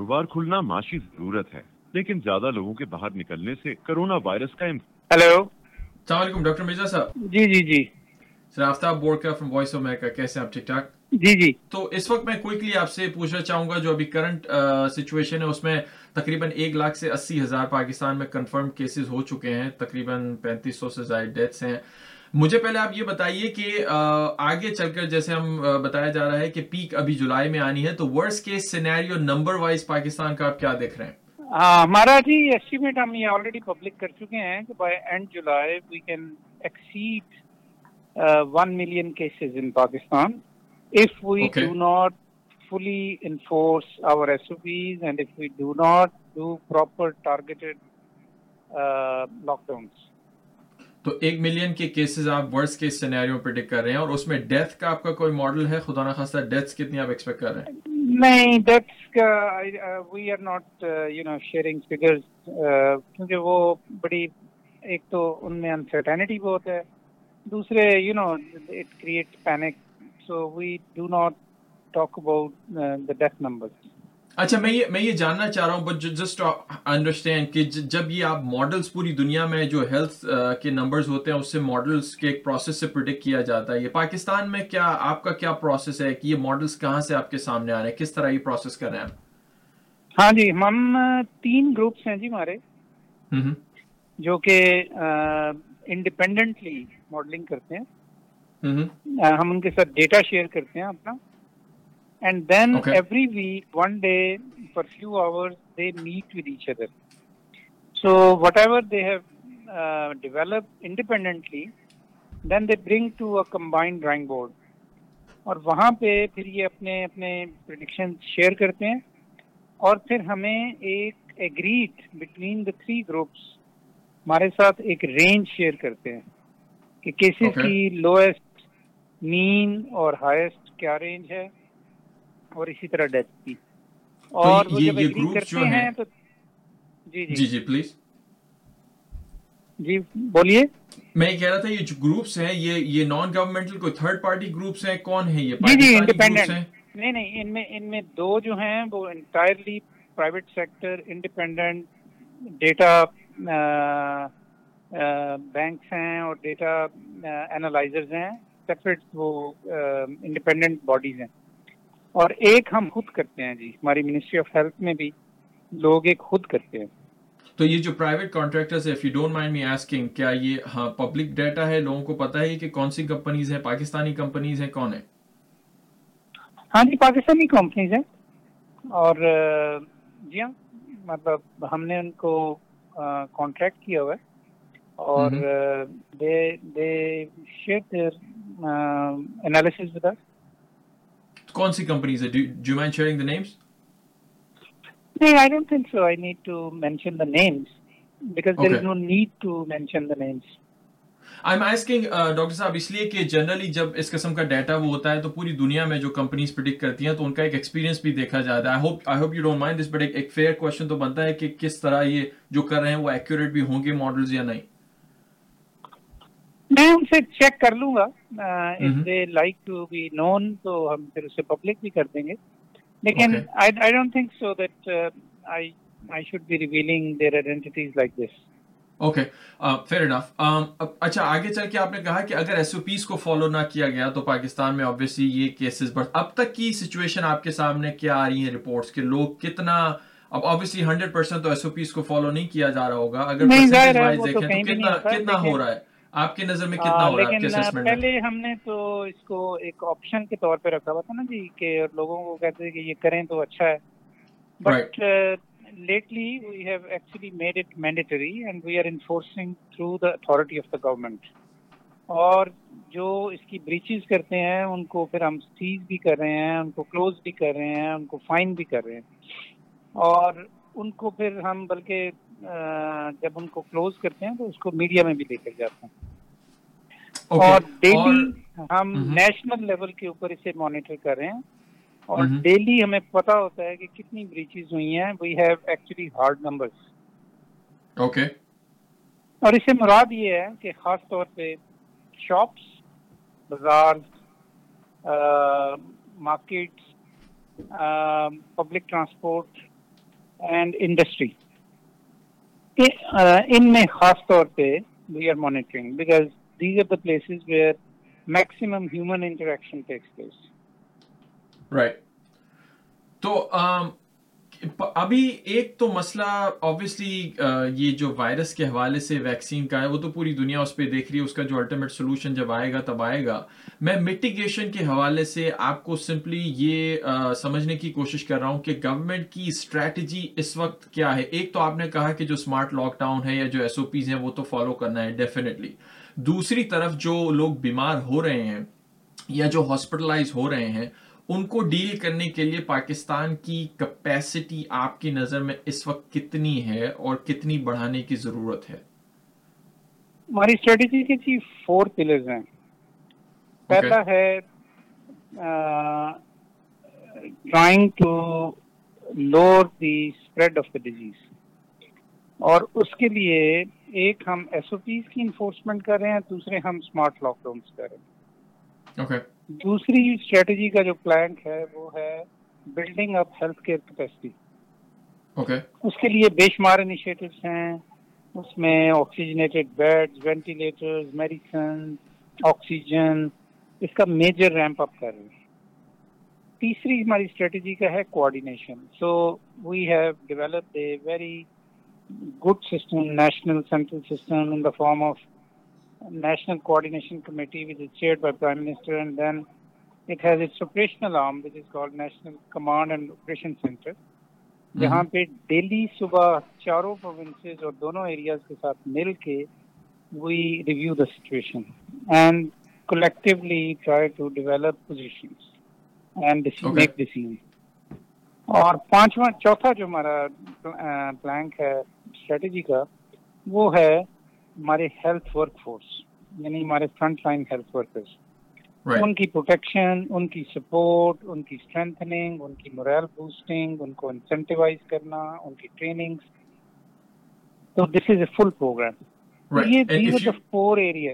کاروبار کھلنا معاشی ضرورت ہے لیکن زیادہ لوگوں کے باہر نکلنے سے کرونا وائرس کا ہیلو السلام علیکم ڈاکٹر مرزا صاحب۔ جی جی جی۔ Sir Aftab Borka from Voice America کیسے آپ ٹھیک ٹھاک؟ جی جی۔ تو اس وقت میں کوئکلی آپ سے پوچھنا چاہوں گا جو ابھی کرنٹ سچویشن ہے اس میں تقریباً ایک لاکھ سے اسی ہزار پاکستان میں کنفرم کیسز ہو چکے ہیں۔ تقریباً پینتیس سو سے زائد ڈیتھس ہیں۔ مجھے پہلے آپ یہ بتائیے کہ آگے چل کر جیسے ہم بتایا جا رہا ہے کہ پیک ابھی جولائی میں آنی ہے تو ورس کے سینیریو نمبر وائز پاکستان کا آپ کیا دیکھ رہے ہیں؟ ہمارا جی ایسٹیمیٹ ہم یہ آلریڈی پبلک کر چکے ہیں کہ by end July we can exceed one million cases in Pakistan. If we do not fully enforce our S O Ps and if we do not do proper targeted lockdowns تو ایک million کے cases آپ ورس کے scenario predict کر رہے ہیں اور اس میں ڈیتھ کا آپ کا کوئی ماڈل ہے؟ خدا نخواستہ ڈیتھس کتنی آپ ایکسپیکٹ کر رہے ہیں؟ نہیں ڈیتھس کا we are not you know sharing figures کیونکہ وہ بڑی، ایک تو ان میں انسرٹینٹی بہت ہے، دوسرے you know it create panic so we do not talk about the death number اچھا میں یہ میں یہ جاننا چاہ رہا ہوں بٹ جسٹ انڈرسٹینڈ کہ جب یہ آپ ماڈلس پوری دنیا میں جو ہیلتھ کے نمبرز ہوتے ہیں اس سے ماڈلس کے ایک پروسیس سے پرڈکٹ کیا جاتا ہے۔ یہ پاکستان میں کیا آپ کا کیا پروسیس ہے کہ یہ ماڈلس کہاں سے آپ کے سامنے آ رہے ہیں؟ کس طرح یہ پروسیس کر رہے ہیں ہاں جی ہم تین گروپس ہیں جی ہمارے۔ جو کہ انڈیپینڈنٹلی ماڈلنگ کرتے ہیں۔ ہم ان کے ساتھ ڈیٹا شیئر کرتے ہیں اپنا۔ And then every week one day for few hours they meet with each other so whatever they have develop independently then they bring to a combined drawing board اور وہاں پہ پھر یہ اپنے اپنے پرڈکشن شیئر کرتے ہیں اور پھر ہمیں ایک agreed between the three groups ہمارے ساتھ ایک رینج شیئر کرتے ہیں کہ کیسز کی لوئسٹ مین اور ہائیسٹ کیا رینج ہے۔ اور اسی طرح ڈیتھ کی۔ اور وہ جب ایگری کرتے ہیں تو جی جی۔ جی پلیز جی بولیے۔ میں یہ کہہ رہا تھا یہ جو گروپس ہیں یہ یہ نان گورنمنٹل کوئی تھرڈ پارٹی گروپس ہیں کون ہیں یہ؟ جی جی انڈیپینڈنٹ نہیں نہیں ان میں ان میں دو جو ہیں وہ entirely private sector independent data banks ہیں اور ڈیٹا اینالائزرز ہیں۔ سیپریٹ وہ انڈیپینڈنٹ باڈیز ہیں۔ اور ایک ہم خود کرتے ہیں جی ہماری منسٹری آف ہیلتھ میں بھی لوگ ایک خود کرتے ہیں۔ تو یہ جو پرائیویٹ کانٹریکٹرز ہے if you don't mind me asking کیا یہ ہاں پبلک ڈیٹا ہے؟ لوگوں کو پتہ ہے کہ کون سی کمپنیز ہیں؟ پاکستانی کمپنیز ہیں؟ کون ہیں؟ ہاں جی پاکستانی کمپنیز ہیں۔ اور جی ہاں مطلب ہم نے ان کو کانٹریکٹ کیا ہوا ہے۔ اور they they share analysis with us کون سی کمپنیز ہے do mind sharing the names نہیں I don't think so I need to mention the names because there is no need to mention the names I am asking doctor صاحب اس لیے کہ generally جب اس قسم کا ڈیٹا وہ ہوتا ہے تو پوری دنیا میں جو کمپنیز پرڈکٹ کرتی ہیں تو ان کا ایک ایکسپیرینس بھی دیکھا جاتا ہے I hope I hope you don't mind this but ایک فیئر کوشچن تو بنتا ہے کہ کس طرح یہ جو کر رہے ہیں وہ ایکوریٹ بھی ہوں گے ماڈلز یا نہیں میں ان سے چیک کر لوں گا if they like to be known تو ہم پھر اسے پبلک بھی کر دیں گے لیکن I don't think so that I I should be revealing their identities like this okay fair enough اچھا آگے چل کے آپ نے کہا کہ اگر ایس او پیز کو فالو نہ کیا گیا تو پاکستان میں آبویسلی یہ کیسز بڑھ اب تک کی سچویشن آپ کے سامنے کیا آ رہی ہیں رپورٹس کہ لوگ کتنا اب آبویسلی ہنڈریڈ پرسینٹ تو ایس او پیز کو فالو نہیں کیا جا رہا ہوگا اگر دیکھیں تو کتنا کتنا ہو رہا ہے آپ کی نظر میں کتنا ہو رہا ہے؟ لیکن پہلے ہم نے تو اس کو ایک آپشن کے طور پہ رکھا ہوا تھا نا جی کہ لوگوں کو کہتے ہیں کہ یہ کریں تو اچھا ہے۔ But lately we have actually made it mandatory and we are enforcing through the authority of the government اور جو اس کی بریچز کرتے ہیں ان کو پھر ہم سیز بھی کر رہے ہیں ان کو کلوز بھی کر رہے ہیں ان کو فائن بھی کر رہے ہیں۔ اور ان کو پھر ہم بلکہ جب ان کو کلوز کرتے ہیں تو اس کو میڈیا میں بھی لے کر جاتے ہیں۔ اور ڈیلی ہم نیشنل لیول کے اوپر اسے مانیٹر کر رہے ہیں۔ اور ڈیلی ہمیں پتا ہوتا ہے کہ کتنی بریچز ہوئی ہیں۔ We have actually hard numbers okay اور اس سے مراد یہ ہے کہ خاص طور پہ شاپس بازار markets public transport and industry ان میں خاص طور پہ we are monitoring because these are the places where maximum human interaction takes place right تو ابھی ایک تو مسئلہ آبویسلی یہ جو وائرس کے حوالے سے ویکسین کا ہے، وہ تو پوری دنیا اس پہ دیکھ رہی ہے، اس کا جو الٹیمیٹ سولوشن جب آئے گا، تب آئے گا۔ میں میٹیگیشن کے حوالے سے آپ کو سمپلی یہ سمجھنے کی کوشش کر رہا ہوں کہ گورنمنٹ کی اسٹریٹجی اس وقت کیا ہے۔ ایک تو آپ نے کہا کہ جو اسمارٹ لاک ڈاؤن ہے یا جو ایس او پیز ہیں، وہ تو فالو کرنا ہے ڈیفینیٹلی دوسری طرف جو لوگ بیمار ہو رہے ہیں یا جو ہاسپٹلائز ہو رہے ہیں ان کو ڈیل کرنے کے لیے پاکستان کی کیپیسٹی آپ کی نظر میں اس وقت کتنی ہے اور کتنی بڑھانے کی ضرورت ہے؟ ہماری اسٹریٹجی کی جی فور پلرز ہیں۔ پہلا ہے trying to lower the spread of the disease اور اس کے لیے ایک ہم ایس او پیز کی انفورسمنٹ کر رہے ہیں دوسرے ہم اسمارٹ لاک ڈاؤنس کر رہے ہیں۔ Okay. دوسری اسٹریٹجی کا جو پلانک ہے وہ ہے building up health care capacity اس کے لیے بے شمار انیشیٹوس ہیں۔ اس میں oxygenated bed ventilator medicine oxygen اس کا میجر ریمپ اپ کر رہے ہیں۔ تیسری ہماری اسٹریٹجی کا ہے coordination so we have develop a very good system national central system in the form of national coordination committee which is chaired by prime minister and then it has its operational arm which is called national command and operation center. جہاں پہ daily صبح چاروں provinces اور دونوں areas کے ساتھ مل کے we review the situation and collectively try to develop positions and make decision اور پانچواں چوتھا جو ہمارا پلانک ہے اسٹریٹجی کا وہ ہے ہمارے ہیلتھ ورک فورس یعنی ہمارے فرنٹ لائن ہیلتھ ورکرس ان کی پروٹیکشن ان کی سپورٹ ان کی اسٹرینتھنگ ان کی مورائل بوسٹنگ ان کو انسینٹیوائز کرنا ان کی ٹریننگ تو this is a full program for area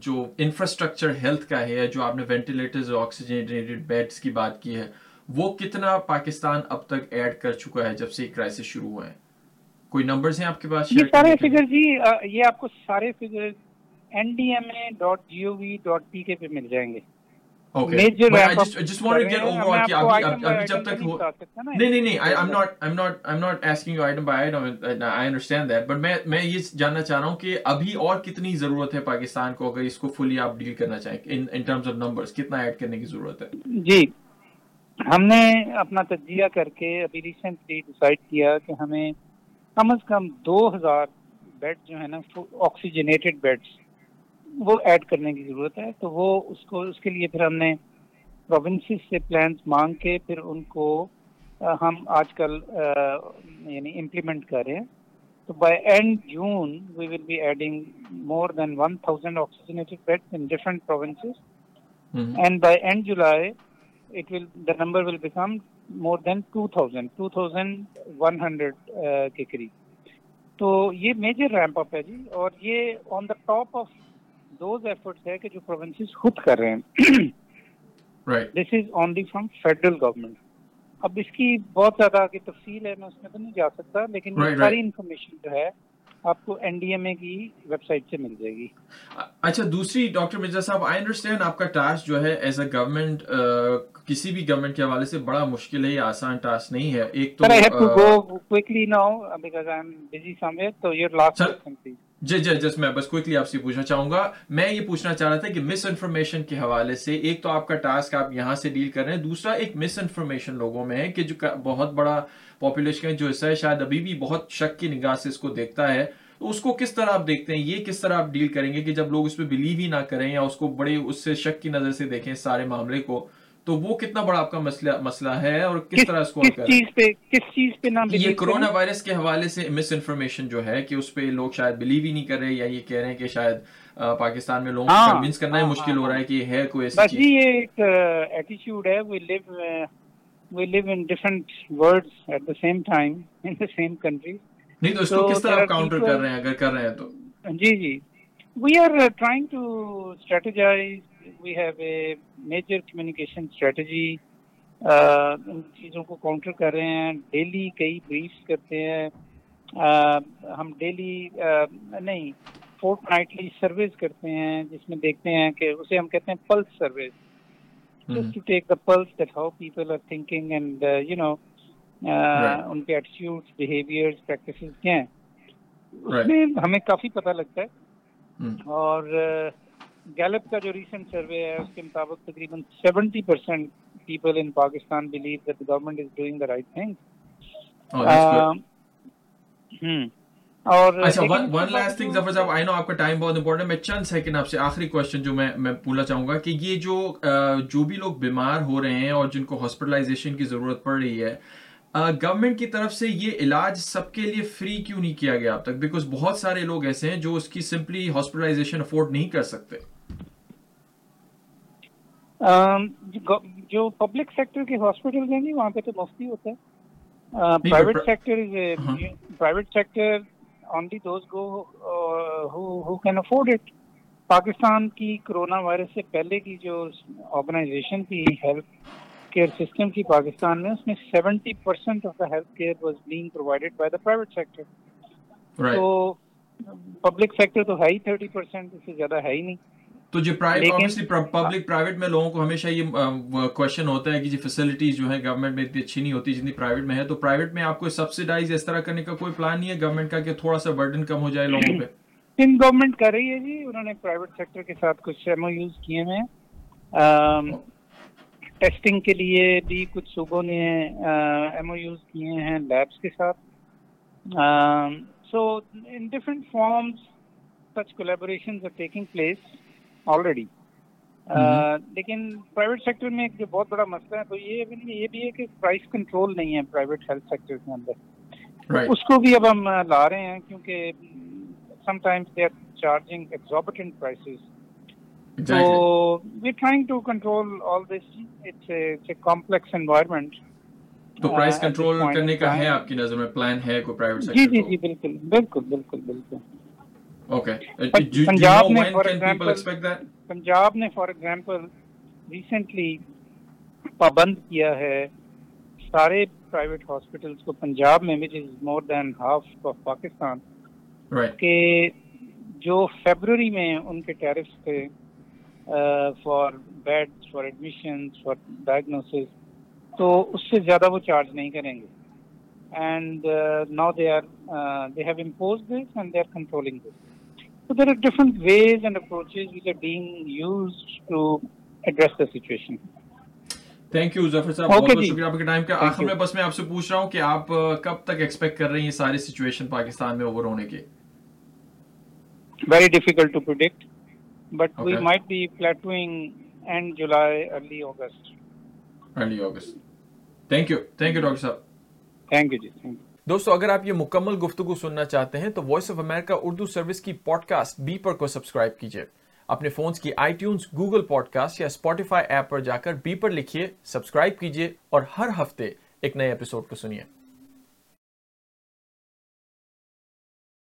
جو انفراسٹرکچر ہیلتھ کا ہے جو آپ نے وینٹیلیٹر آکسیجن بیڈس کی بات کی ہے وہ کتنا پاکستان اب تک ایڈ کر چکا ہے جب سے کرائسس شروع ہوا ہے؟ کوئی نمبرز ہیں آپ کے پاس یہ سارے فگر جی یہ آپ کو سارے figure N D M A dot G O V dot P K پہ مل جائیں گے۔ میں یہ جاننا چاہ رہا ہوں کہ ابھی اور کتنی ضرورت ہے پاکستان کو اگر اس کو فلی آپ ڈیل کرنا چاہیں کتنا ایڈ کرنے کی ضرورت ہے؟ جی۔ ہم نے اپنا تجزیہ کر کے ابھی ریسنٹلی ڈیسائڈ کیا کہ ہمیں کم از کم دو ہزار بیڈ جو ہے نا آکسیجنیٹڈ بیڈس وہ ایڈ کرنے کی ضرورت ہے۔ تو وہ اس کو اس کے لیے پھر ہم نے پروونسز سے پلانس مانگ کے پھر ان کو ہم آج کل یعنی امپلیمنٹ کر رہے ہیں۔ تو by end June we will be adding more than one thousand oxygenated bed in different provinces and by end July it will the number will become more than 2000 2100 کے قریب تو یہ میجر ریمپ اپ ہے جی اور یہ on the top of those efforts ہے کہ جو پروونسز خود کر رہے ہیں۔ This is only from federal government اب اس کی بہت زیادہ کی تفصیل ہے میں اس میں تو نہیں جا سکتا لیکن ساری انفارمیشن جو ہے آپ کو این ڈی ایم اے کی ویب سائٹ سے مل جائے گی۔ اچھا دوسری ڈاکٹر مرزا صاحب آئی انڈرسٹینڈ آپ کا ٹاسک جو ہے ایز اے گورنمنٹ کسی بھی گورنمنٹ کے حوالے سے بڑا مشکل ہے یہ آسان ٹاسک نہیں ہے۔ ایک تو جی جی جس میں بس کوئکلی آپ سے پوچھنا چاہوں گا۔ میں یہ پوچھنا چاہ رہا تھا کہ مس انفارمیشن کے حوالے سے ایک تو آپ کا ٹاسک آپ یہاں سے ڈیل کر رہے ہیں دوسرا ایک مس انفارمیشن لوگوں میں ہے کہ جو بہت بڑا پاپولیشن جو حصہ ہے شاید ابھی بھی بہت شک کی نگاہ سے اس کو دیکھتا ہے۔ تو اس کو کس طرح آپ دیکھتے ہیں؟ یہ کس طرح آپ ڈیل کریں گے کہ جب لوگ اس پہ بلیو ہی نہ کریں یا اس کو بڑے اس سے شک کی نظر سے دیکھیں سارے معاملے کو؟ تو وہ کتنا بڑا آپ کا مسئلہ مسئلہ ہے اور کس طرح اس کو کس چیز پہ یہ کرونا وائرس کے حوالے سے مس انفارمیشن جو ہے کہ اس پہ لوگ شاید بلیو ہی نہیں کر رہے یا یہ کہہ رہے ہیں کہ شاید پاکستان میں لوگوں کو کنونس کرنا ہی مشکل ہو رہا ہے کہ یہ ہے کوئی ایسی چیز۔ یہ ایک ایٹیٹیوڈ ہے۔ We live we live in different words at the same time in the same country نہیں تو اس کو کس طرح کاؤنٹر کر رہے ہیں اگر کر رہے ہیں تو؟ جی جی۔ We are trying to strategize we have a major communication strategy ان چیزوں کو کاؤنٹر کر رہے ہیں ڈیلی کئی بریفس کرتے ہیں ہم ڈیلی نہیں فورٹ نائٹلی سروس کرتے ہیں جس میں دیکھتے ہیں کہ اسے ہم کہتے ہیں plus service to take the pulse that how people are thinking and uh, you know ان کے کیا ہیں؟ اس میں ہمیں کافی پتہ لگتا ہے۔ اور گیلپ کا جو ریسنٹ سروے ہے اس کے مطابق تقریباً seventy percent people in Pakistan believe that government is doing the right thing اچھا one last thing Zafar sahab I know آپ کا ٹائم بہت امپورٹنٹ میں چند سیکنڈ آپ سے آخری کوشچن جو میں میں پوچھنا چاہوں گا کہ یہ جو جو بھی لوگ بیمار ہو رہے ہیں اور جن کو ہاسپٹلائزیشن کی ضرورت پڑ رہی ہے گورنمنٹ کی طرف سے یہ علاج سب کے لیے فری کیوں نہیں کیا گیا اب تک؟ بیکاز بہت سارے لوگ ایسے ہیں جو اس کی سمپلی ہاسپٹلائزیشن افورڈ نہیں کر سکتے۔ جو پبلک سیکٹر کے ہاسپٹل ہیں وہاں پہ تو مفتی ہوتا ہے۔ Private sector private sector only those go who can afford it Pakistan کی کرونا وائرس سے پہلے کی جو آرگنائزیشن تھی ہیلتھ کیئر سسٹم کی پاکستان میں اس میں seventy percent of the health care was being provided by the private sector تو پبلک سیکٹر تو ہے ہی تھرٹی پرسینٹ اس سے زیادہ ہے ہی نہیں. تو جو پبلک پرائیویٹ میں لوگوں کو ہمیشہ یہ کوشچن ہوتا ہے کہ جی فیسلٹیز جو ہے گورنمنٹ میں اتنی اچھی نہیں ہوتی جتنی پرائیویٹ میں ہے تو پرائیویٹ میں آپ کو سبسڈائز اس طرح کرنے کا کوئی پلان نہیں ہے گورنمنٹ کا کہ تھوڑا سا برڈن کم ہو جائے لوگوں پہ؟ ان گورنمنٹ کر رہی ہے جی انہوں نے پرائیویٹ سیکٹر کے ساتھ کچھ ایم او یوز کیے ہیں۔ ٹیسٹنگ کے لیے بھی کچھ صوبوں نے ایم او یوز کیے ہیں لیبس کے ساتھ۔ So in different forms such collaboration are taking place already لیکن پرائیویٹ سیکٹر میں ایک جو بہت بڑا مسئلہ ہے تو یہ یہ بھی ہے کہ پرائز کنٹرول نہیں ہے پرائیویٹ ہیلتھ سیکٹر کے اندر۔ اس کو بھی اب ہم لا رہے ہیں کیونکہ sometimes they are charging exorbitant prices تو we trying to control all this it's a complex environment تو پرائس کنٹرول کرنے کا ہے آپ کی نظر میں؟ پلان ہے کوئی پرائیویٹ سیکٹر جی جی جی بالکل بالکل بالکل بالکل۔ اوکے پنجاب نے فار ایگزامپل پنجاب نے فار ایگزامپل ریسنٹلی پابند کیا ہے سارے پرائیویٹ ہاسپٹلس کو پنجاب میں which is more than half of Pakistan کہ جو فیبرری میں ان کے ٹیرفس تھے for bed for admission for diagnosis تو اس سے زیادہ وہ چارج نہیں کریں گے۔ And now they are they have impose this and they are controlling this تو there are different ways and approaches which are being use to address the situation thank you Zafar sahab بہت بہت شکریہ آپ کے time کا آخر میں بس میں آپ سے پوچھ رہا ہوں کہ آپ کب تک ایکسپیکٹ کر رہے ہیں یہ ساری سچویشن پاکستان میں اوور ہونے کے۔ Very difficult to predict but okay. we might be plateauing end July, early August. Early August. Thank you. Thank you, Dr. Saab. Thank you, جی. Thank you. دوستو اگر آپ یہ مکمل گفتگو سننا چاہتے ہیں تو Voice of America Urdu service کی پوڈ کاسٹ بی پر کو سبسکرائب کیجیے اپنے فونز کی iTunes Google podcast یا اسپوٹیفائی ایپ پر جا کر بی پر لکھیے سبسکرائب کیجیے اور ہر ہفتے ایک نئے ایپیسوڈ کو سنیے